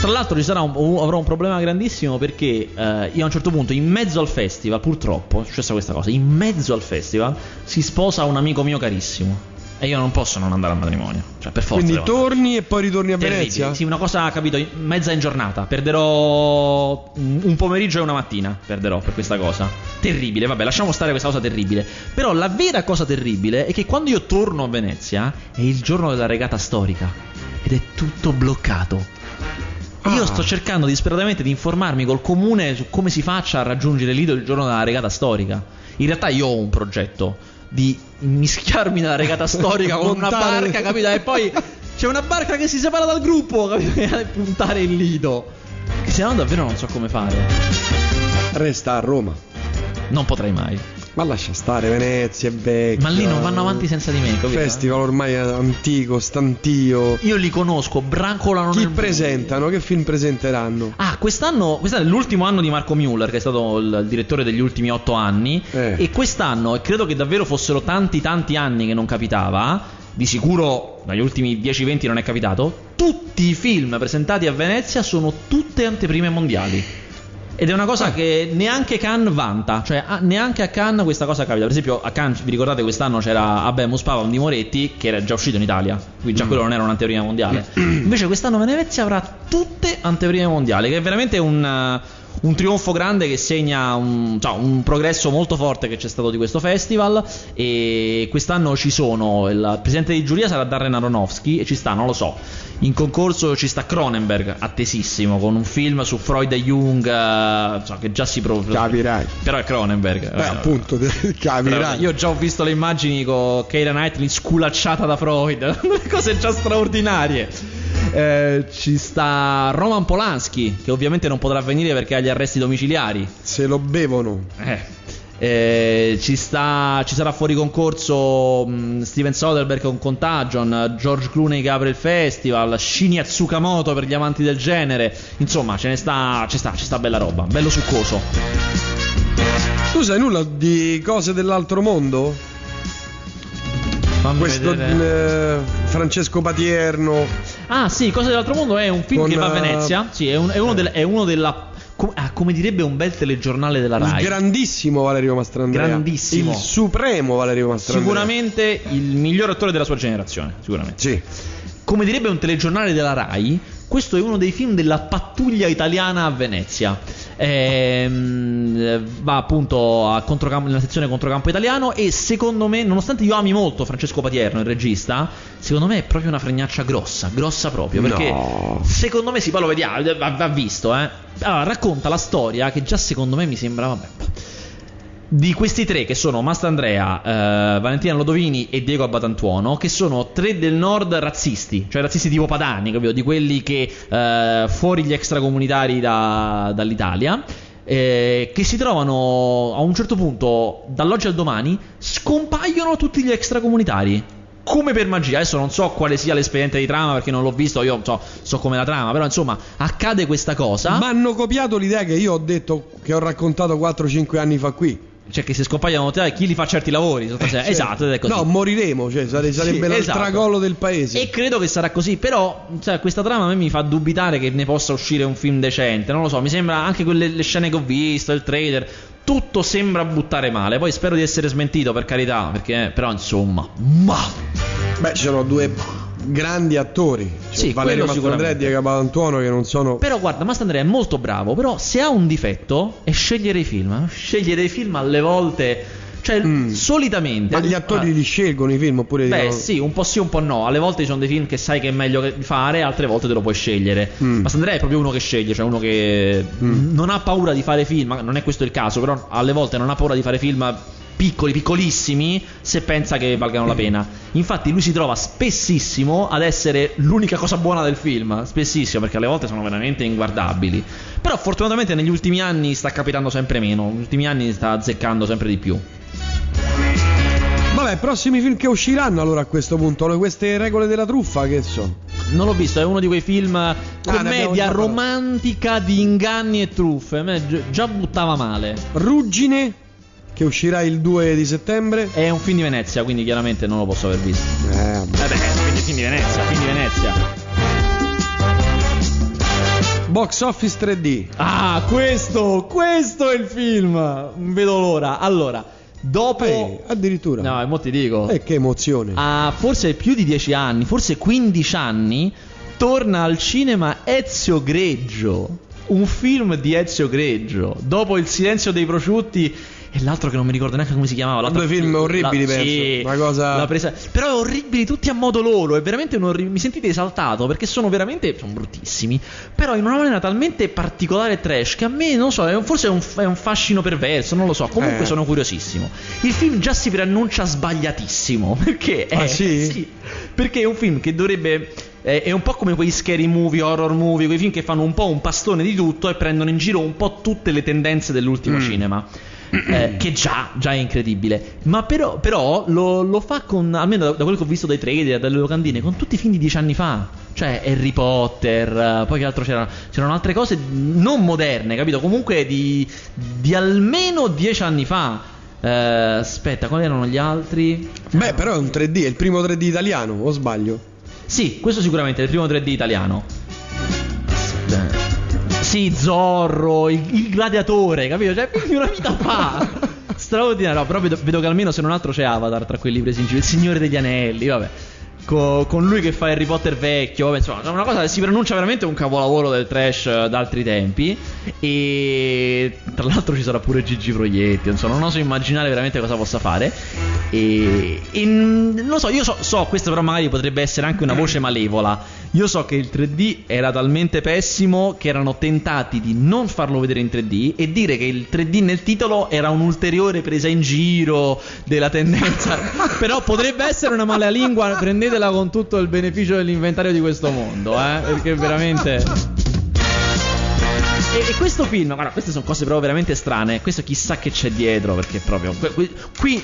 Tra l'altro ci sarà un- un- avrò un problema grandissimo perché eh, io a un certo punto, in mezzo al festival, purtroppo, è successa questa cosa, in mezzo al festival si sposa un amico mio carissimo. E io non posso non andare al matrimonio. Cioè, per forza. Quindi torni e poi ritorni a Terribile. Venezia? Sì, una cosa, capito, mezza in giornata. Perderò un pomeriggio e una mattina. Perderò per questa cosa. Terribile, vabbè, lasciamo stare questa cosa terribile. Però la vera cosa terribile è che quando io torno a Venezia è il giorno della regata storica. Ed è tutto bloccato. Io Ah. sto cercando disperatamente di informarmi col comune su come si faccia a raggiungere Lido il giorno della regata storica. In realtà io ho un progetto di mischiarmi nella regata storica con una barca, capito? E poi c'è una barca che si separa dal gruppo, capito? E puntare il Lido. Che se no davvero non so come fare. Resta a Roma. Non potrei mai. Ma lascia stare, Venezia è vecchia. Ma lì non vanno avanti senza di me, capito? Festival ormai antico, stantio. Io li conosco, brancolano Chi nel presentano? Che film presenteranno? Ah, quest'anno, quest'anno è l'ultimo anno di Marco Müller, che è stato il, il direttore degli ultimi otto anni. Eh. E quest'anno, e credo che davvero fossero tanti tanti anni che non capitava, di sicuro negli ultimi 10-20 non è capitato, tutti i film presentati a Venezia sono tutte anteprime mondiali. Ed è una cosa che neanche Cannes vanta, cioè ah, neanche a Cannes questa cosa capita. Per esempio, a Cannes, vi ricordate quest'anno c'era Abemus Pavam di Moretti, che era già uscito in Italia, quindi già quello non era un'anteprima mondiale. Invece quest'anno Venezia avrà tutte anteprime mondiali, che è veramente un, un trionfo grande che segna un, cioè, un progresso molto forte che c'è stato di questo festival. E quest'anno ci sono, il presidente di giuria sarà Darren Aronofsky e ci sta, non lo so. In concorso ci sta Cronenberg, attesissimo, con un film su Freud e Jung, eh, so, che già si prova. Capirai. Però è Cronenberg. Beh, appunto, Però, capirai. io già ho visto le immagini con Keira Knightley sculacciata da Freud, cose già straordinarie. Eh, ci sta Roman Polanski, che ovviamente non potrà venire perché ha gli arresti domiciliari. Se lo bevono. Eh. Eh, ci, sta, ci sarà fuori concorso mh, Steven Soderbergh con Contagion, George Clooney che apre il festival, Shinya Tsukamoto per gli amanti del genere. Insomma, ce ne sta, ci sta, ci sta bella roba, bello succoso. Tu sai nulla di cose dell'altro mondo? Fammi Questo vedere. eh, Francesco Patierno. Ah, sì, Cose dell'altro mondo è un film Con, che va a eh, Venezia. Sì, è, un- è uno, del- è uno della. com- ah, come direbbe un bel telegiornale della Il Rai. grandissimo Valerio Mastrandrea. Grandissimo. Il supremo Valerio Mastrandrea. Sicuramente il miglior attore della sua generazione. Sicuramente. Sì. Come direbbe un telegiornale della Rai, questo è uno dei film della pattuglia italiana a Venezia. Ehm, va appunto a controcampo- nella sezione controcampo italiano e secondo me, nonostante io ami molto Francesco Patierno, il regista, secondo me è proprio una fregnaccia grossa, grossa proprio, perché No. secondo me si poi lo vediamo, va, va visto, eh. Allora, racconta la storia che già secondo me mi sembra, vabbè, di questi tre che sono Mastandrea, eh, Valentina Lodovini e Diego Abbatantuono, che sono tre del nord razzisti, cioè razzisti tipo padani, capito? Di quelli che eh, fuori gli extracomunitari da- dall'Italia. eh, che si trovano a un certo punto, dall'oggi al domani, scompaiono tutti gli extracomunitari. Come per magia, adesso non so quale sia l'espediente di trama perché non l'ho visto, io so, so come la trama, però insomma accade questa cosa. Ma hanno copiato l'idea che io ho detto che ho raccontato 4-5 anni fa qui. Cioè che se scompaiono te, chi li fa certi lavori? sostanzialmente. Cioè, Esatto, ed è così. No, moriremo, cioè sare- sarebbe Sì, il esatto. del paese. E credo che sarà così, però cioè, questa trama a me mi fa dubitare che ne possa uscire un film decente. Non lo so, mi sembra anche quelle le scene che ho visto, il trailer, tutto sembra buttare male. Poi spero di essere smentito, per carità, perché però insomma, ma Beh, ci sono due grandi attori. Cioè, Sì, Valerio quello Mastrandrea e. Diego Papantuono che non sono... Però guarda, Mastandrea è molto bravo, però se ha un difetto è scegliere i film. Scegliere i film alle volte, cioè Mm. solitamente Ma gli attori Ah, li scelgono i film oppure... Beh, dicono- sì, un po' sì, un po' no. Alle volte ci sono dei film che sai che è meglio fare, altre volte te lo puoi scegliere. Mm. Ma Sandrea è proprio uno che sceglie, cioè uno che Mm. non ha paura di fare film. Non è questo il caso, però alle volte non ha paura di fare film piccoli, piccolissimi, se pensa che valgano la pena. Infatti lui si trova spessissimo ad essere l'unica cosa buona del film, spessissimo, perché alle volte sono veramente inguardabili. Però fortunatamente negli ultimi anni sta capitando sempre meno, negli ultimi anni sta azzeccando sempre di più. Vabbè, prossimi film che usciranno allora a questo punto, queste regole della truffa che so. Non l'ho visto, è uno di quei film Ah, commedia parlato. romantica di inganni e truffe. A me gi- già buttava male. Ruggine che uscirà il 2 di settembre. È un film di Venezia, quindi chiaramente non lo posso aver visto. Eh, vabbè. Quindi film di Venezia, film di Venezia. Box Office 3D. Ah, questo, questo è il film. Non vedo l'ora. Allora, dopo Eh, addirittura. No, mo ti dico. Eh, che emozione. a forse più di 10 anni, forse 15 anni, torna al cinema Ezio Greggio. Un film di Ezio Greggio. Dopo Il silenzio dei prosciutti e l'altro che non mi ricordo neanche come si chiamava. Due film orribili, penso. Sì, Una cosa- la presa- Però orribili tutti a modo loro. È veramente un orri- Mi sentite esaltato perché sono veramente. Sono bruttissimi. Però in una maniera talmente particolare e trash che a me, non so, è un- forse è un, è un fascino perverso. Non lo so. Comunque Eh. sono curiosissimo. Il film già si preannuncia sbagliatissimo. Perché è. Ah, sì? sì, perché è un film che dovrebbe. È, è un po' come quei scary movie, horror movie, quei film che fanno un po' un pastone di tutto e prendono in giro un po' tutte le tendenze dell'ultimo Mm. cinema. Eh, che già, già è incredibile. Ma però, però lo, lo fa con, almeno da, da quello che ho visto dai trailer, dalle locandine, con tutti i film di dieci anni fa. Cioè Harry Potter, eh, poi che altro c'erano? C'erano altre cose non moderne, capito? Comunque di, di almeno dieci anni fa. Eh, aspetta, quali erano gli altri? Beh, però è un 3D, è il primo 3D italiano, o sbaglio? Sì, questo sicuramente è il primo 3D italiano. Sì, Zorro, il, il gladiatore, capito? Cioè, più di una vita fa. Straordinario, no, però vedo, vedo che almeno se non altro c'è Avatar tra quelli presi in giro. Il Signore degli Anelli, vabbè. Co- con lui che fa Harry Potter vecchio, vabbè, insomma, è una cosa che si pronuncia veramente un capolavoro del trash d'altri tempi. E tra l'altro ci sarà pure Gigi Proietti, insomma, non oso immaginare veramente cosa possa fare. E, e n- non lo so, io so, so, questo però magari potrebbe essere anche una voce malevola. Io so che il 3D era talmente pessimo che erano tentati di non farlo vedere in 3D e dire che il 3D nel titolo era un'ulteriore presa in giro della tendenza. però potrebbe essere una mala lingua, prendetela con tutto il beneficio dell'inventario di questo mondo, eh, perché veramente e, questo film, guarda, queste sono cose proprio veramente strane. Questo chissà che c'è dietro, perché proprio. que- Qui,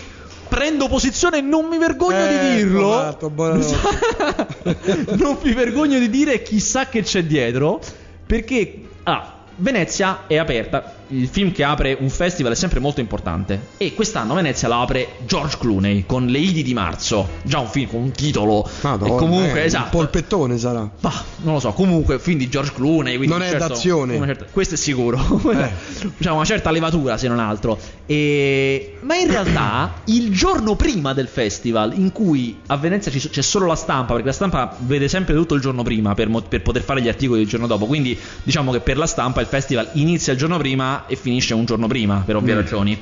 prendo posizione e non mi vergogno Ecco di dirlo. buonanotte. non mi vergogno di dire chissà che c'è dietro. Perché. Ah, Venezia è aperta. Il film che apre un festival è sempre molto importante. E quest'anno Venezia la apre George Clooney con Le Idi di marzo. Già un film con un titolo. Madonna, e comunque, eh, esatto. Un polpettone sarà. Bah, non lo so, comunque film di George Clooney. Non è certo, d'azione. certa- questo è sicuro. Eh. diciamo una certa levatura, se non altro. E... Ma in realtà, il giorno prima del festival, in cui a Venezia c'è solo la stampa, perché la stampa vede sempre tutto il giorno prima per, mo- per poter fare gli articoli il giorno dopo. Quindi, diciamo che per la stampa il festival inizia il giorno prima e finisce un giorno prima, per ovvie Mm. ragioni.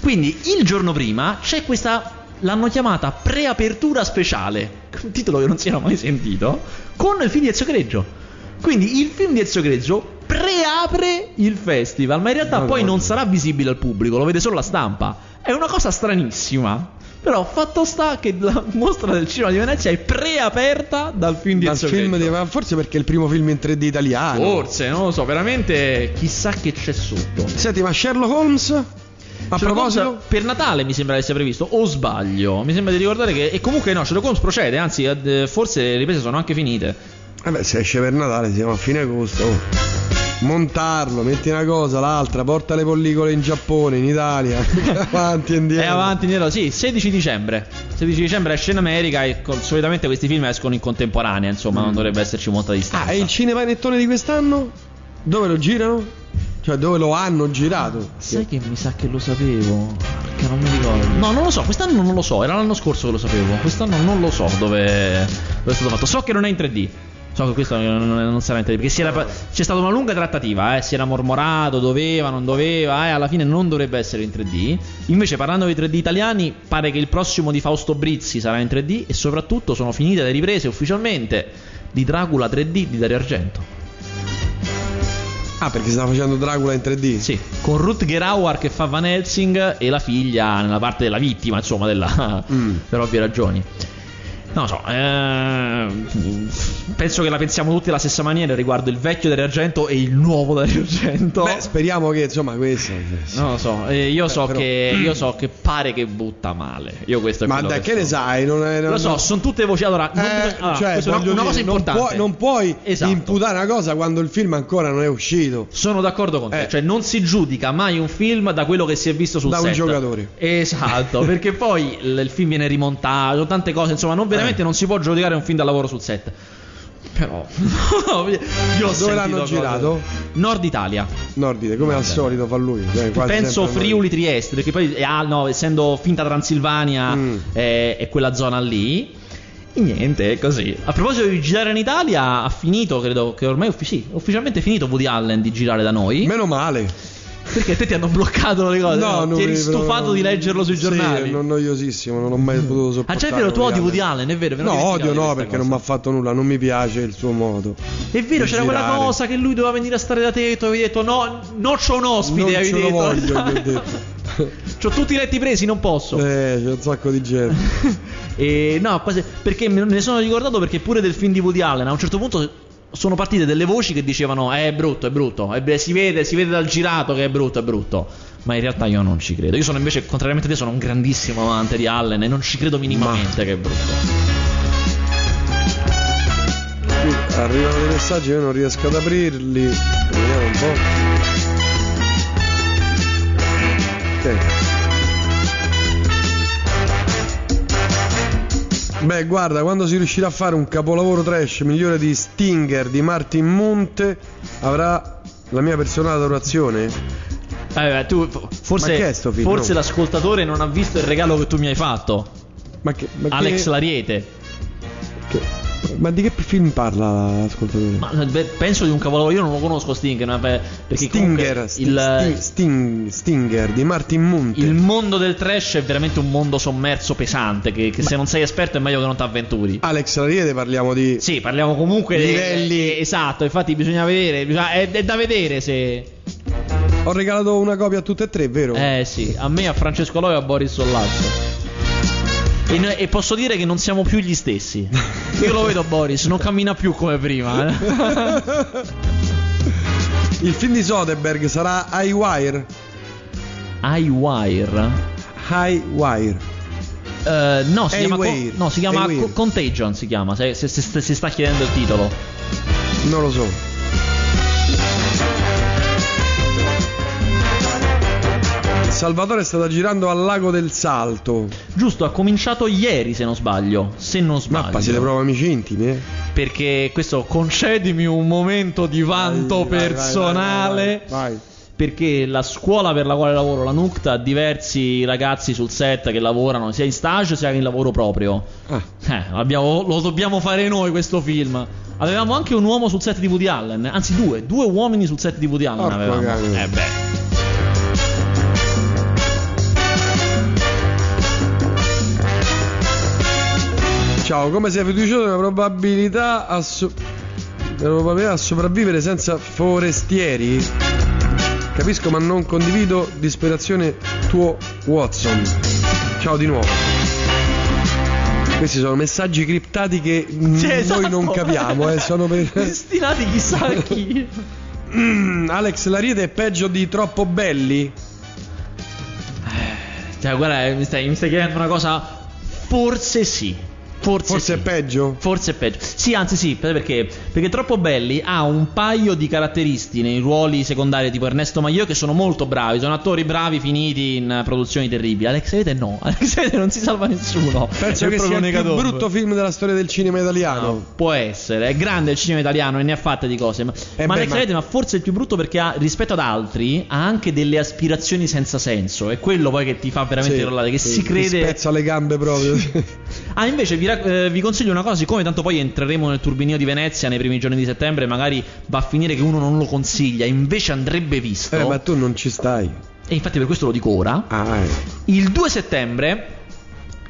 Quindi, il giorno prima c'è questa. L'hanno chiamata preapertura speciale, un titolo che non si era mai sentito, con il film di Ezio Greggio. Quindi il film di Ezio Greggio preapre il festival, ma in realtà poi Madonna. non sarà visibile al pubblico, lo vede solo la stampa. È una cosa stranissima. Però fatto sta che la mostra del cinema di Venezia è preaperta dal film di Ezio film di- forse perché è il primo film in 3D italiano. Forse, non lo so, veramente chissà che c'è sotto. Senti, ma Sherlock Holmes? A Sherlock proposito, Holmes per Natale mi sembra che sia previsto, o sbaglio? Mi sembra di ricordare che. E comunque no, Sherlock Holmes procede, anzi, eh, forse le riprese sono anche finite. Vabbè, se esce per Natale siamo a fine agosto. oh. Montarlo, metti una cosa, l'altra, porta le pellicole in Giappone, in Italia, avanti e indietro. È avanti indietro, sì, 16 dicembre. 16 dicembre esce in America e con- solitamente questi film escono in contemporanea, insomma, non dovrebbe esserci molta distanza. Ah, e il cinepanettone di quest'anno? Dove lo girano? Cioè, dove lo hanno girato? Sai che mi sa che lo sapevo? Che non mi ricordo. No, non lo so, quest'anno non lo so, era l'anno scorso che lo sapevo. Quest'anno non lo so dove, dove è stato fatto. So che non è in 3D. So che questo non, non- sarà in 3D. Perché era- c'è stata una lunga trattativa, eh, si era mormorato, doveva, non doveva, e alla fine non dovrebbe essere in 3D. Invece, parlando di 3D italiani, pare che il prossimo di Fausto Brizzi sarà in 3D. E soprattutto sono finite le riprese ufficialmente di Dracula 3D di Dario Argento. Ah, perché stava facendo Dracula in 3D? Sì, con Ruth Gerauer che fa Van Helsing e la figlia nella parte della vittima, insomma, della, Mm. per ovvie ragioni. Non lo so, eh, penso che la pensiamo tutti alla stessa maniera riguardo il vecchio Dario Argento e il nuovo Dario Argento. Beh, speriamo che insomma questo. Non lo so, eh, io, Beh, so però- che, io so che pare che butta male. Io questo è Ma dai, che so. ne sai? Non è, non- Lo so, non- sono tutte voci. Allora, non Eh, bisogna- allora, cioè, è una, una cosa dire, non importante. puoi, non puoi Esatto. imputare una cosa quando il film ancora non è uscito. Sono d'accordo con te, Eh. cioè non si giudica mai un film da quello che si è visto sul Da un set. giocatore. Esatto, perché poi il, il film viene rimontato, tante cose, insomma, non veramente Eh. non si può giudicare un film da lavoro sul set. Però io ho Dove l'hanno cose- girato? Nord Italia. Nordide, come al solito fa lui. cioè, Penso Friuli Trieste, perché poi eh, ah, no, essendo finta Transilvania Mm. eh, è quella zona lì. E niente, è così. A proposito di girare in Italia, ha finito, credo che ormai sì, ufficialmente è finito Woody Allen di girare da noi. Meno male. Perché a te ti hanno bloccato le cose? No, non ti eri stufato no, di leggerlo sui sì, giornali. non noiosissimo, non ho mai potuto ah, sopportare. già è vero, tu odi Woody Allen. È vero? me lo No, odio di no, perché cosa. non mi ha fatto nulla, non mi piace il suo modo. È vero, c'era quella girare. cosa che lui doveva venire a stare da te e tu avevi detto no, non c'ho un ospite, Non avevi detto. voglio, gli ho detto. C'ho tutti i letti presi, non posso. Eh, c'è un sacco di gente. E no, quasi- perché me ne sono ricordato perché pure del film di Woody Allen a un certo punto sono partite delle voci che dicevano "Eh, è brutto, è brutto, è si vede, si vede dal girato che è brutto, è brutto. Ma in realtà io non ci credo. Io sono invece, contrariamente a te, sono un grandissimo amante di Allen e non ci credo minimamente che è brutto. Arrivano dei messaggi, io non riesco ad aprirli. Vediamo un po'. Ok. Beh, guarda, quando si riuscirà a fare un capolavoro trash migliore di Stinger di Martin Monte, avrà la mia personale adorazione. Eh, tu, forse, che forse No. l'ascoltatore non ha visto il regalo che tu mi hai fatto, Ma, che, ma, che- Alex Lariete. che- ma di che film parla l'ascoltatore? Ma beh, penso di un capolavoro, io non lo conosco Stinger, perché Stinger, Sti- il, Sting- Sting- Stinger di Martin Monte. Il mondo del trash è veramente un mondo sommerso pesante. Che, che se non sei esperto è meglio che non ti avventuri. Alex Lariete parliamo di Sì, parliamo comunque di Livelli- eh, esatto. Infatti, bisogna vedere. bisogna- è, è da vedere se. Ho regalato una copia a tutte e tre, vero? Eh sì, a me, a Francesco Loi e a Boris Sollazzo. E, noi- e posso dire che non siamo più gli stessi. Io lo vedo, Boris, non cammina più come prima. eh. Il film di Soderbergh sarà High Wire. iWire. High Wire. Eh, no, si chiama, co- no, si chiama. Co- Contagion. Si chiama. Se, se- se- si sta chiedendo il titolo. Non lo so. Salvatore è stato girando al lago del Salto. Giusto, ha cominciato ieri, se non sbaglio. Se non sbaglio. Mappa, siete proprio amici intimi, eh? Perché questo concedimi un momento di vanto Vai, personale. vai, vai. Perché la scuola per la quale lavoro, la NUCTA, ha diversi ragazzi sul set che lavorano sia in stage sia in lavoro proprio. Ah, Eh, abbiamo- lo dobbiamo fare noi questo film. Avevamo anche un uomo sul set di Woody Allen, anzi due, due uomini sul set di Woody Allen Porco avevamo. Eh beh. Ciao, come sei fiducioso nella probabilità a, so- probabilità a sopravvivere senza forestieri? Capisco, ma non condivido disperazione tuo Watson. Ciao di nuovo. Questi sono messaggi criptati che Sì, noi esatto. non capiamo, eh, sono per... Destinati chissà a chi. Mm, Alex Lariete è peggio di troppo belli? Cioè, guarda, eh, mi stai, mi stai chiedendo una cosa. Forse sì. Forse, Forse sì. è peggio? Forse è peggio. Sì, anzi sì, perché? Perché Troppo Belli ha un paio di caratteristi nei ruoli secondari tipo Ernesto Maio che sono molto bravi, sono attori bravi finiti in produzioni terribili. Alex Vete no, Alex Vete non si salva nessuno. Penso È che sia proprio il più brutto film della storia del cinema italiano. No, può essere, è grande il cinema italiano e ne ha fatte di cose. Ma, Eh ma beh, Alex ma- Vete, ma forse è il più brutto perché ha, rispetto ad altri ha anche delle aspirazioni senza senso. È quello poi che ti fa veramente Sì, rollare. Che sì, si ti crede. spezza le gambe proprio. Ah, invece vi, rac- eh, vi consiglio una cosa, siccome tanto poi entreremo nel turbinio di Venezia nei primi giorni di settembre, magari va a finire che uno non lo consiglia, invece andrebbe visto. eh, ma tu non ci stai. E infatti per questo lo dico ora. Ah, eh. Il 2 settembre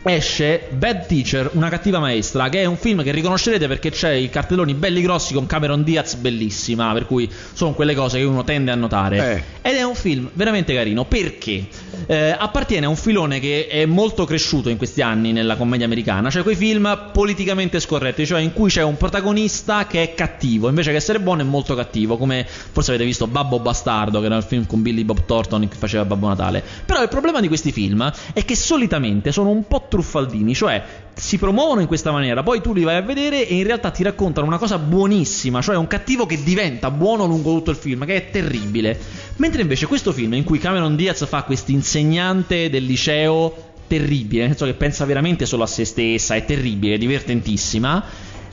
esce Bad Teacher, una cattiva maestra, che è un film che riconoscerete perché c'è i cartelloni belli grossi con Cameron Diaz bellissima, per cui sono quelle cose che uno tende a notare. Eh. Ed è un film veramente carino perché eh, appartiene a un filone che è molto cresciuto in questi anni nella commedia americana, cioè quei film politicamente scorretti, cioè in cui c'è un protagonista che è cattivo, invece che essere buono è molto cattivo, come forse avete visto Babbo Bastardo, che era il film con Billy Bob Thornton che faceva Babbo Natale. Però il problema di questi film è che solitamente sono un po' truffaldini, cioè si promuovono in questa maniera, poi tu li vai a vedere e in realtà ti raccontano una cosa buonissima, cioè un cattivo che diventa buono lungo tutto il film, che è terribile. Mentre invece questo film in cui Cameron Diaz fa questo insegnante del liceo terribile, nel senso che pensa veramente solo a se stessa, è terribile, è divertentissima.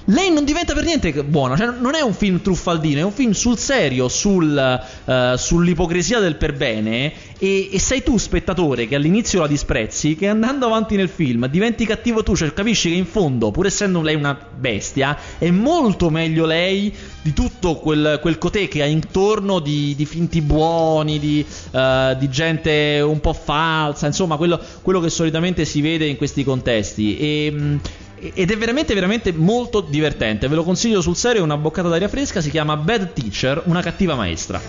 Lei non diventa per niente buona, cioè non è un film truffaldino, è un film sul serio, sul, uh, sull'ipocrisia del perbene e, e, sei tu spettatore che all'inizio la disprezzi, che andando avanti nel film diventi cattivo tu, cioè capisci che in fondo, pur essendo lei una bestia, è molto meglio lei di tutto quel, quel cotè che ha intorno di, di finti buoni, di, uh, di, gente un po' falsa, insomma quello, quello, che solitamente si vede in questi contesti. E, mm, ed è veramente veramente molto divertente ve lo consiglio sul serio è una boccata d'aria fresca si chiama Bad Teacher una cattiva maestra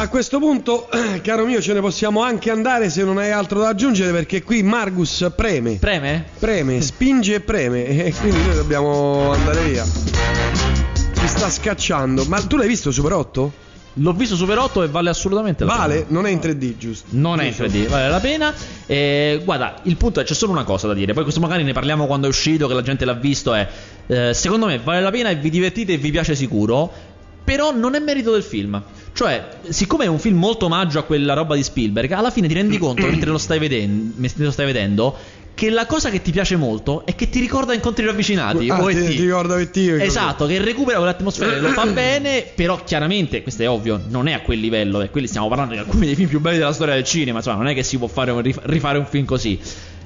a questo punto, caro mio, ce ne possiamo anche andare se non hai altro da aggiungere perché qui Margus preme. Preme? Preme, spinge e preme e quindi noi dobbiamo andare via. Ci sta scacciando. Ma tu l'hai visto Super 8? L'ho visto Super 8 e vale assolutamente la vale, pena. Vale, non è in 3D, giusto? Non giusto. è in 3D, vale la pena. E, guarda, il punto è c'è solo una cosa da dire. Poi questo magari ne parliamo quando è uscito, che la gente l'ha visto. È eh, secondo me vale la pena e vi divertite e vi piace sicuro. Però non è merito del film. Cioè, siccome è un film molto omaggio a quella roba di Spielberg, alla fine ti rendi conto mentre lo stai vedendo, mentre lo stai vedendo che la cosa che ti piace molto è che ti ricorda incontri ravvicinati. Ah, o ti, ti ricorda ET. Esatto, che recupera quell'atmosfera lo fa bene, però chiaramente, questo è ovvio, non è a quel livello, e quelli stiamo parlando di alcuni dei film più belli della storia del cinema, insomma, non è che si può fare un, rifare un film così.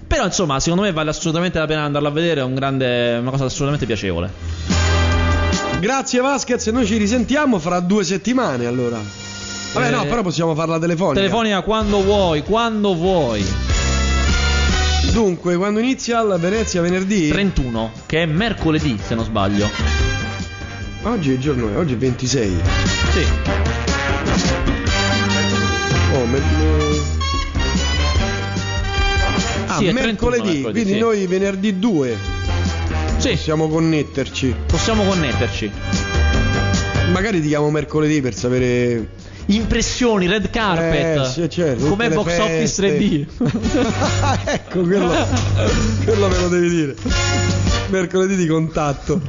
Però insomma, secondo me vale assolutamente la pena andarlo a vedere, è un grande, una cosa assolutamente piacevole. Grazie Vasquez, noi ci risentiamo fra due settimane allora. Vabbè, eh, no, però possiamo farla telefonica. Telefonica quando vuoi, quando vuoi. Dunque, quando inizia la Venezia venerdì? 31, che è mercoledì, se non sbaglio. Oggi è giorno, è, oggi è 26. Sì. Oh, me, me... Ah, sì, mercoledì, 31, mercoledì, quindi sì. noi venerdì 2 sì. possiamo connetterci. Possiamo connetterci. Magari ti chiamo mercoledì per sapere impressioni, red carpet. Eh, sì, certo, Com'è box feste. office 3D? ecco, quello, quello me lo devi dire. Mercoledì di contatto.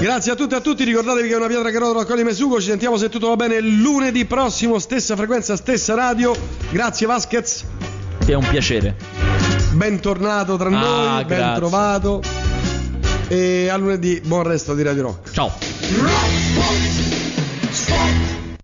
Grazie a tutti e a tutti, ricordatevi che è una pietra che rotola raccoglie Mesugo, ci sentiamo se tutto va bene lunedì prossimo, stessa frequenza, stessa radio. Grazie Vasquez. È un piacere. Bentornato tra ah, noi, grazie. ben trovato. E a lunedì, buon resto di Radio Rock. Ciao.